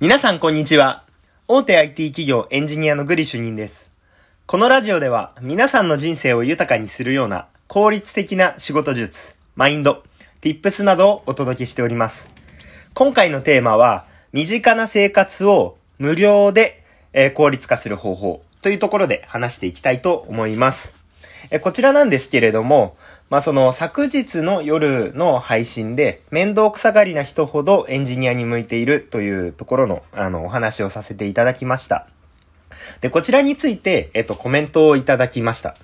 皆さんこんにちは。大手 IT 企業エンジニアのグリ主任です。このラジオでは皆さんの人生を豊かにするような効率的な仕事術、マインド、tips などをお届けしております。今回のテーマは、身近な生活を無料で、えー効率化する方法というところで話していきたいと思います。えこちらなんですけれども、まあ、その昨日の夜の配信で面倒くさがりな人ほどエンジニアに向いているというところのあのお話をさせていただきました。で、こちらについて、えっと、コメントをいただきました。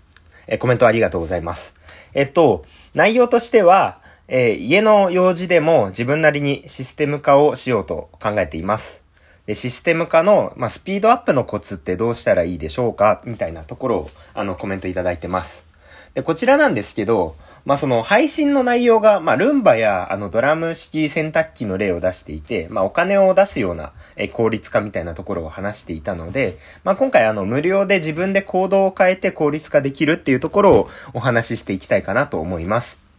え、コメントありがとうございます。えっと、内容としては、えー家の用事でも自分なりにシステム化をしようと考えています。で、システム化の、まあ、スピードアップのコツってどうしたらいいでしょうか？みたいなところを、あの、コメントいただいてます。で、こちらなんですけど、まあ、その配信の内容が、まあ、ルンバや、あの、ドラム式洗濯機の例を出していて、まあ、お金を出すような、え効率化みたいなところを話していたので、まあ、今回あの、無料で自分で行動を変えて効率化できるっていうところをお話ししていきたいかなと思います。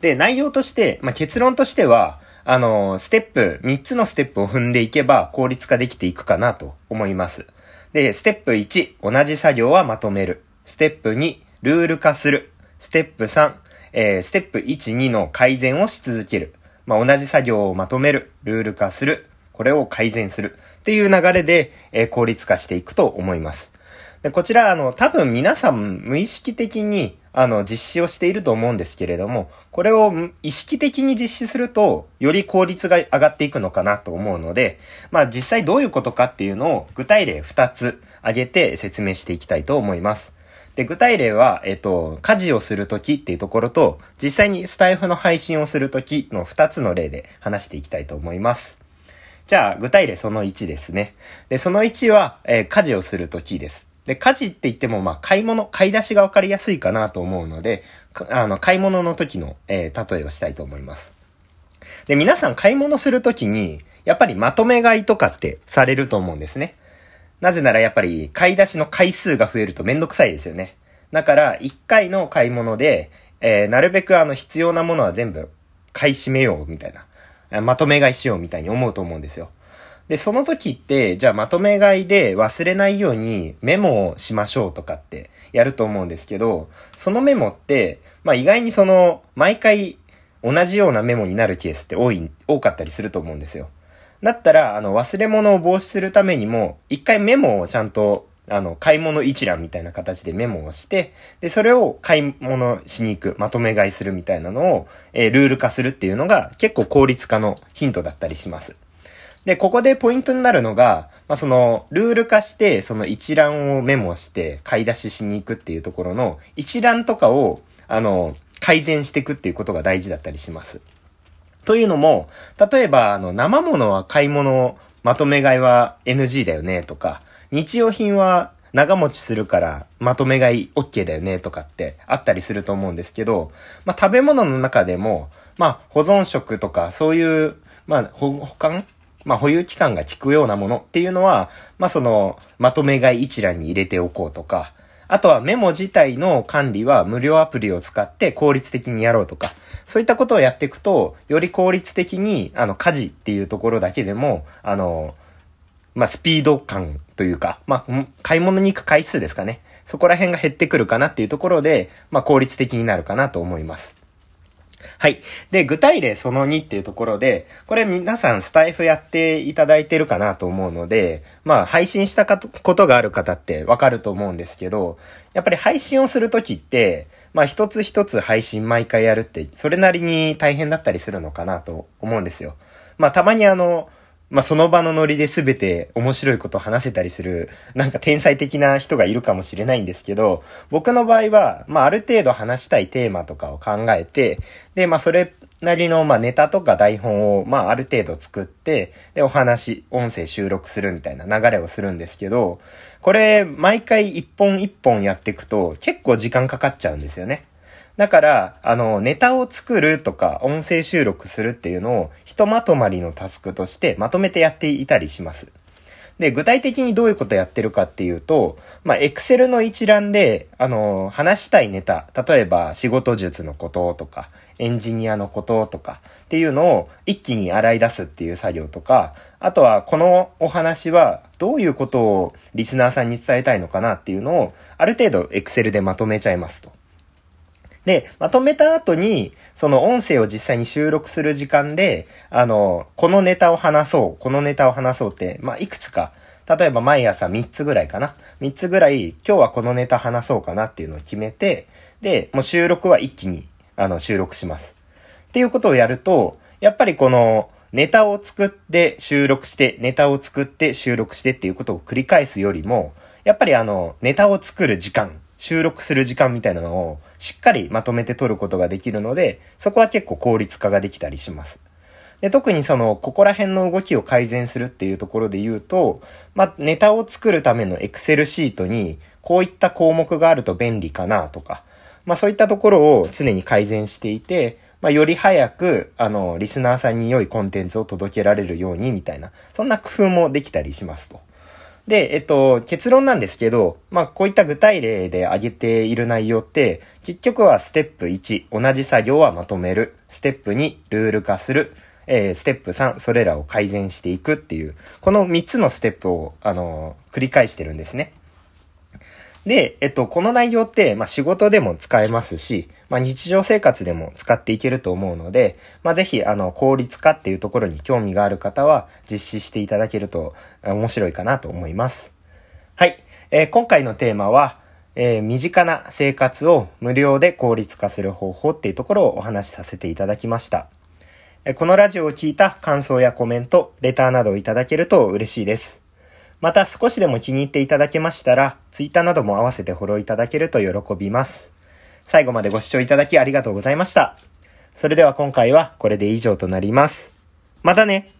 で、内容として、まあ、結論としては、あの、ステップ、3つのステップを踏んでいけば効率化できていくかなと思います。で、ステップ1、同じ作業はまとめる。ステップ2、ルール化する。ステップ3、えーステップ1、2の改善をし続ける。まあ、同じ作業をまとめる。ルール化する。これを改善する。っていう流れで、えー効率化していくと思います。で、こちら、あの、多分皆さん無意識的に、あの、実施をしていると思うんですけれども、これを意識的に実施すると、より効率が上がっていくのかなと思うので、まあ実際どういうことかっていうのを具体例2つ挙げて説明していきたいと思います。で、具体例は、えっと、家事をするときっていうところと、実際にスタイフの配信をするときの2つの例で話していきたいと思います。じゃあ、具体例その1ですね。で、その1は、えー家事をするときです。で、家事って言っても、まあ、買い物、買い出しがわかりやすいかなと思うので、あの、買い物の時の、えー例えをしたいと思います。で、皆さん買い物するときに、やっぱりまとめ買いとかってされると思うんですね。なぜならやっぱり買い出しの回数が増えるとめんどくさいですよね。だから、1回の買い物で、えーなるべくあの必要なものは全部買い占めようみたいな。まとめ買いしようみたいに思うと思うんですよ。で、その時って、じゃあまとめ買いで忘れないようにメモをしましょうとかってやると思うんですけど、そのメモって、まあ意外にその、毎回同じようなメモになるケースって多い、多かったりすると思うんですよ。だったら、あの、忘れ物を防止するためにも、一回メモをちゃんと、あの、買い物一覧みたいな形でメモをして、で、それを買い物しに行く、まとめ買いするみたいなのを、えールール化するっていうのが結構効率化のヒントだったりします。で、ここでポイントになるのが、まあ、その、ルール化して、その一覧をメモして、買い出ししに行くっていうところの、一覧とかを、あの、改善していくっていうことが大事だったりします。というのも、例えば、あの、生物は買い物、まとめ買いは NG だよね、とか、日用品は長持ちするから、まとめ買い OK だよね、とかってあったりすると思うんですけど、まあ、食べ物の中でも、まあ、保存食とか、そういう、まあ、保管まあ、保有期間が効くようなものっていうのは、まあ、その、まとめ買い一覧に入れておこうとか、あとはメモ自体の管理は無料アプリを使って効率的にやろうとか、そういったことをやっていくと、より効率的に、あの、家事っていうところだけでも、あの、まあ、スピード感というか、まあ、買い物に行く回数ですかね。そこら辺が減ってくるかなっていうところで、まあ、効率的になるかなと思います。はい。で、具体例その2っていうところで、これ皆さんスタイフやっていただいてるかなと思うので、まあ配信したことがある方ってわかると思うんですけど、やっぱり配信をするときって、まあ一つ一つ配信毎回やるって、それなりに大変だったりするのかなと思うんですよ。まあたまにあの、まあ、その場のノリで全て面白いことを話せたりする、なんか天才的な人がいるかもしれないんですけど、僕の場合は、まあ、ある程度話したいテーマとかを考えて、で、まあ、それなりの、まあ、ネタとか台本を、まあ、ある程度作って、で、お話、音声収録するみたいな流れをするんですけど、これ、毎回一本一本やっていくと、結構時間かかっちゃうんですよね。だから、あの、ネタを作るとか、音声収録するっていうのを、ひとまとまりのタスクとしてまとめてやっていたりします。で、具体的にどういうことやってるかっていうと、まあ、エクセルの一覧で、あの、話したいネタ、例えば仕事術のこととか、エンジニアのこととかっていうのを一気に洗い出すっていう作業とか、あとはこのお話はどういうことをリスナーさんに伝えたいのかなっていうのを、ある程度エクセルでまとめちゃいますと。で、まとめた後に、その音声を実際に収録する時間で、あの、このネタを話そう、このネタを話そうって、まあ、いくつか、例えば毎朝3つぐらいかな。3つぐらい、今日はこのネタ話そうかなっていうのを決めて、で、もう収録は一気に、あの、収録します。っていうことをやると、やっぱりこの、ネタを作って収録して、ネタを作って収録してっていうことを繰り返すよりも、やっぱりあの、ネタを作る時間、収録する時間みたいなのをしっかりまとめて取ることができるので、そこは結構効率化ができたりします。で、特にその、ここら辺の動きを改善するっていうところで言うと、まあ、ネタを作るための Excel シートに、こういった項目があると便利かなとか、まあ、そういったところを常に改善していて、まあ、より早く、あの、リスナーさんに良いコンテンツを届けられるようにみたいな、そんな工夫もできたりしますと。で、えっと、結論なんですけど、まあ、こういった具体例で挙げている内容って、結局はステップ1、同じ作業はまとめる。ステップ2、ルール化する。えー、ステップ3、それらを改善していくっていう、この3つのステップを、あのー、繰り返してるんですね。で、えっと、この内容って、まあ、仕事でも使えますし、まあ、日常生活でも使っていけると思うので、まあ、ぜひ、あの、効率化っていうところに興味がある方は、実施していただけると面白いかなと思います。はい。えー、今回のテーマは、えー、身近な生活を無料で効率化する方法っていうところをお話しさせていただきました。えー、このラジオを聞いた感想やコメント、レターなどをいただけると嬉しいです。また少しでも気に入っていただけましたら、ツイッターなども合わせてフォローいただけると喜びます。最後までご視聴いただきありがとうございました。それでは今回はこれで以上となります。またね